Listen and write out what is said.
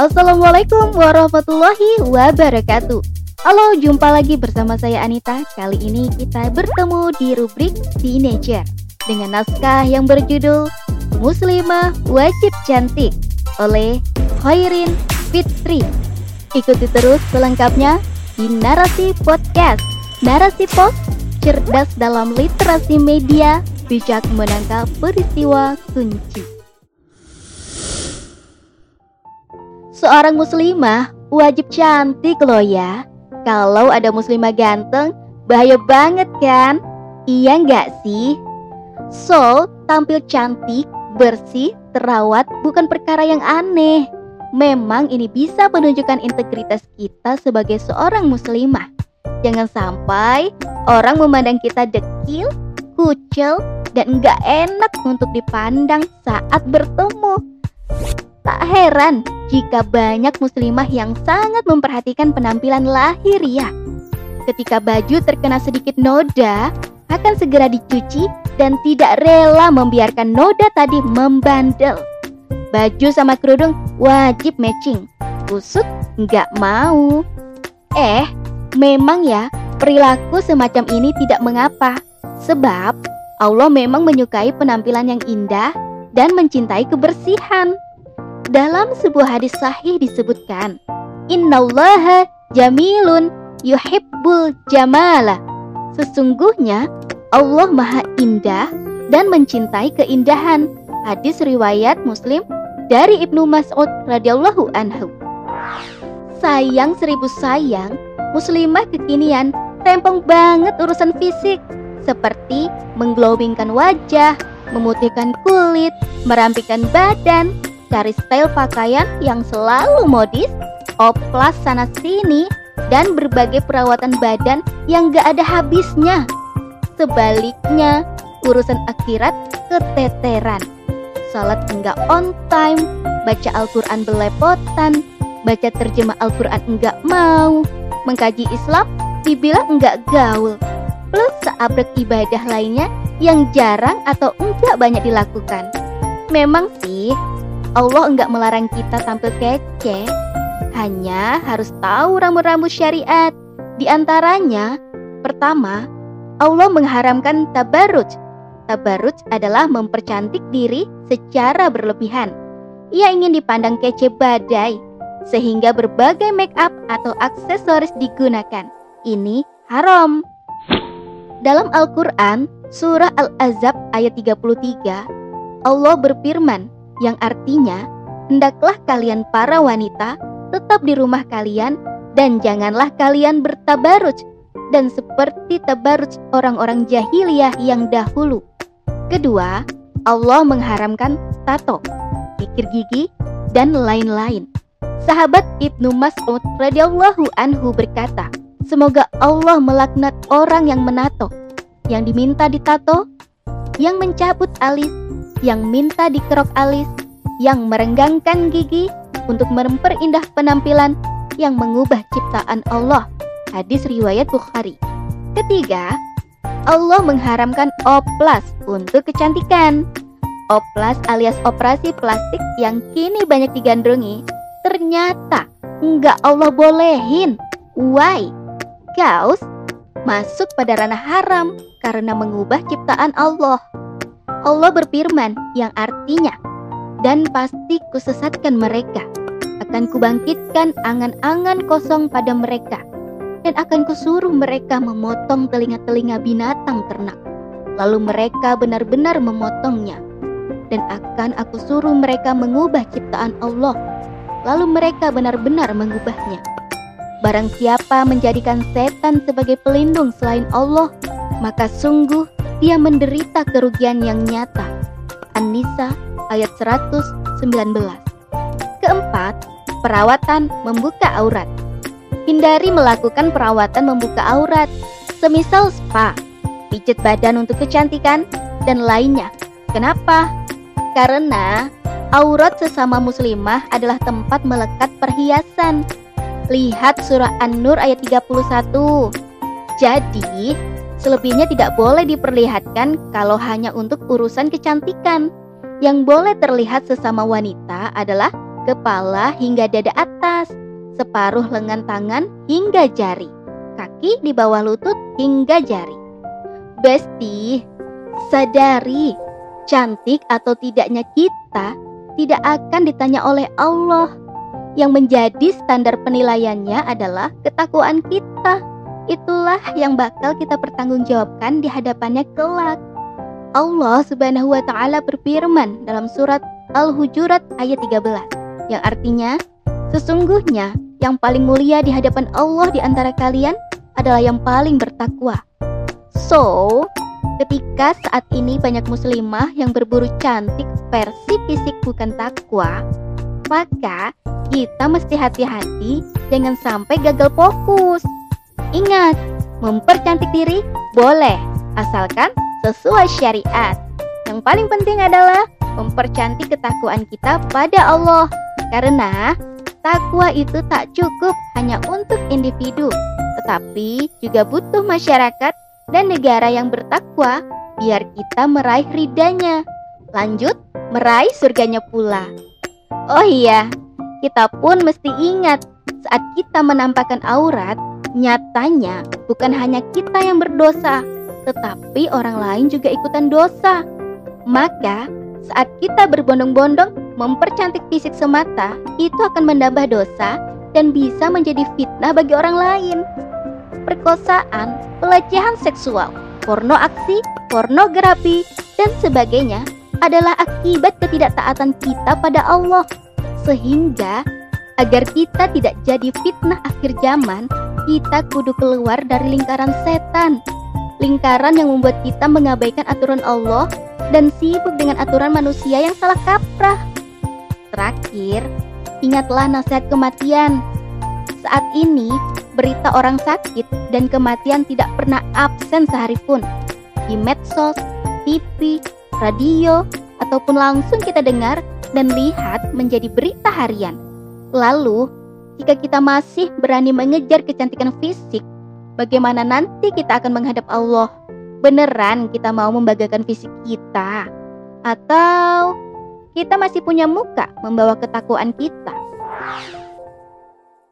Assalamualaikum warahmatullahi wabarakatuh. Halo, jumpa lagi bersama saya Anita. Kali ini kita bertemu di rubrik Teenager dengan naskah yang berjudul Muslimah Wajib Cantik oleh Khairin Fitri. Ikuti terus selengkapnya di Narasi Podcast. Narasi Pos, cerdas dalam literasi media, bijak menangkap peristiwa kunci. Seorang muslimah wajib cantik loh ya. Kalau ada muslimah ganteng, bahaya banget kan? Iya nggak sih? So, tampil cantik, bersih, terawat bukan perkara yang aneh. Memang ini bisa menunjukkan integritas kita sebagai seorang muslimah. Jangan sampai orang memandang kita dekil, kucel, dan nggak enak untuk dipandang saat bertemu. Tak heran jika banyak muslimah yang sangat memperhatikan penampilan lahiriah. Ketika baju terkena sedikit noda, akan segera dicuci dan tidak rela membiarkan noda tadi membandel. Baju sama kerudung wajib matching. Kusut nggak mau. Eh, memang ya perilaku semacam ini tidak mengapa. Sebab Allah memang menyukai penampilan yang indah dan mencintai kebersihan. Dalam sebuah hadis sahih disebutkan, Innallaha jamilun yuhibbul jamala. Sesungguhnya Allah maha indah dan mencintai keindahan. Hadis riwayat Muslim dari Ibnu Mas'ud radhiyallahu anhu. Sayang seribu sayang, muslimah kekinian rempong banget urusan fisik seperti mengglowingkan wajah, memutihkan kulit, merampikan badan, cari style pakaian yang selalu modis, oplas sana sini, dan berbagai perawatan badan yang gak ada habisnya. Sebaliknya, urusan akhirat keteteran. Salat enggak on time, baca Al-Quran belepotan, baca terjemah Al-Quran enggak mau, mengkaji Islam dibilang enggak gaul, plus seabrek ibadah lainnya yang jarang atau enggak banyak dilakukan. Memang sih, Allah enggak melarang kita tampil kece, hanya harus tahu rambut-rambut syariat. Di antaranya, pertama, Allah mengharamkan tabarruj. Tabarruj adalah mempercantik diri secara berlebihan. Ia ingin dipandang kece badai, sehingga berbagai make up atau aksesoris digunakan. Ini haram. Dalam Al-Quran, surah Al-Azab ayat 33, Allah berfirman, yang artinya hendaklah kalian para wanita tetap di rumah kalian dan janganlah kalian bertabaruj dan seperti tabaruj orang-orang jahiliyah yang dahulu. Kedua, Allah mengharamkan tato, pikir gigi, dan lain-lain. Sahabat Ibnu Mas'ud radhiyallahu anhu berkata, "Semoga Allah melaknat orang yang menato, yang diminta ditato, yang mencabut alis, yang minta dikerok alis, yang merenggangkan gigi untuk memperindah penampilan, yang mengubah ciptaan Allah. Hadis riwayat Bukhari. Ketiga, Allah mengharamkan oplas untuk kecantikan. Oplas alias operasi plastik yang kini banyak digandrungi, ternyata enggak Allah bolehin. Why? Kaos masuk pada ranah haram karena mengubah ciptaan Allah. Allah berfirman yang artinya, Dan pasti kusesatkan mereka, akan kubangkitkan angan-angan kosong pada mereka, dan akan kusuruh mereka memotong telinga-telinga binatang ternak. Lalu mereka benar-benar memotongnya, dan akan aku suruh mereka mengubah ciptaan Allah, lalu mereka benar-benar mengubahnya. Barang siapa menjadikan setan sebagai pelindung selain Allah, maka sungguh dia menderita kerugian yang nyata. An-Nisa ayat 119. Keempat, perawatan membuka aurat. Hindari melakukan perawatan membuka aurat, semisal spa, pijat badan untuk kecantikan, dan lainnya. Kenapa? Karena aurat sesama muslimah adalah tempat melekat perhiasan. Lihat surah An-Nur ayat 31. Jadi, Selebihnya tidak boleh diperlihatkan kalau hanya untuk urusan kecantikan. Yang boleh terlihat sesama wanita adalah kepala hingga dada atas, separuh lengan tangan hingga jari, kaki di bawah lutut hingga jari. Besti, sadari, cantik atau tidaknya kita tidak akan ditanya oleh Allah. Yang menjadi standar penilaiannya adalah ketakwaan kita. Itulah yang bakal kita pertanggungjawabkan di hadapannya kelak. Allah Subhanahu wa taala berfirman dalam surat Al-Hujurat ayat 13 yang artinya sesungguhnya yang paling mulia di hadapan Allah di antara kalian adalah yang paling bertakwa. So, ketika saat ini banyak muslimah yang berburu cantik versi fisik bukan takwa, maka kita mesti hati-hati jangan sampai gagal fokus. Ingat, mempercantik diri boleh, asalkan sesuai syariat. Yang paling penting adalah mempercantik ketakwaan kita pada Allah. Karena takwa itu tak cukup hanya untuk individu, tetapi juga butuh masyarakat dan negara yang bertakwa biar kita meraih ridanya. Lanjut, meraih surganya pula. Oh iya, kita pun mesti ingat saat kita menampakkan aurat, Nyatanya, bukan hanya kita yang berdosa, tetapi orang lain juga ikutan dosa. Maka, saat kita berbondong-bondong mempercantik fisik semata, itu akan menambah dosa dan bisa menjadi fitnah bagi orang lain. Perkosaan, pelecehan seksual, porno aksi, pornografi, dan sebagainya adalah akibat ketidaktaatan kita pada Allah. Sehingga agar kita tidak jadi fitnah akhir zaman, kita kudu keluar dari lingkaran setan. Lingkaran yang membuat kita mengabaikan aturan Allah dan sibuk dengan aturan manusia yang salah kaprah. Terakhir, ingatlah nasihat kematian. Saat ini, berita orang sakit dan kematian tidak pernah absen sehari pun. Di medsos, TV, radio, ataupun langsung kita dengar dan lihat menjadi berita harian. Lalu, jika kita masih berani mengejar kecantikan fisik, bagaimana nanti kita akan menghadap Allah? Beneran kita mau membanggakan fisik kita? Atau kita masih punya muka membawa ketakwaan kita?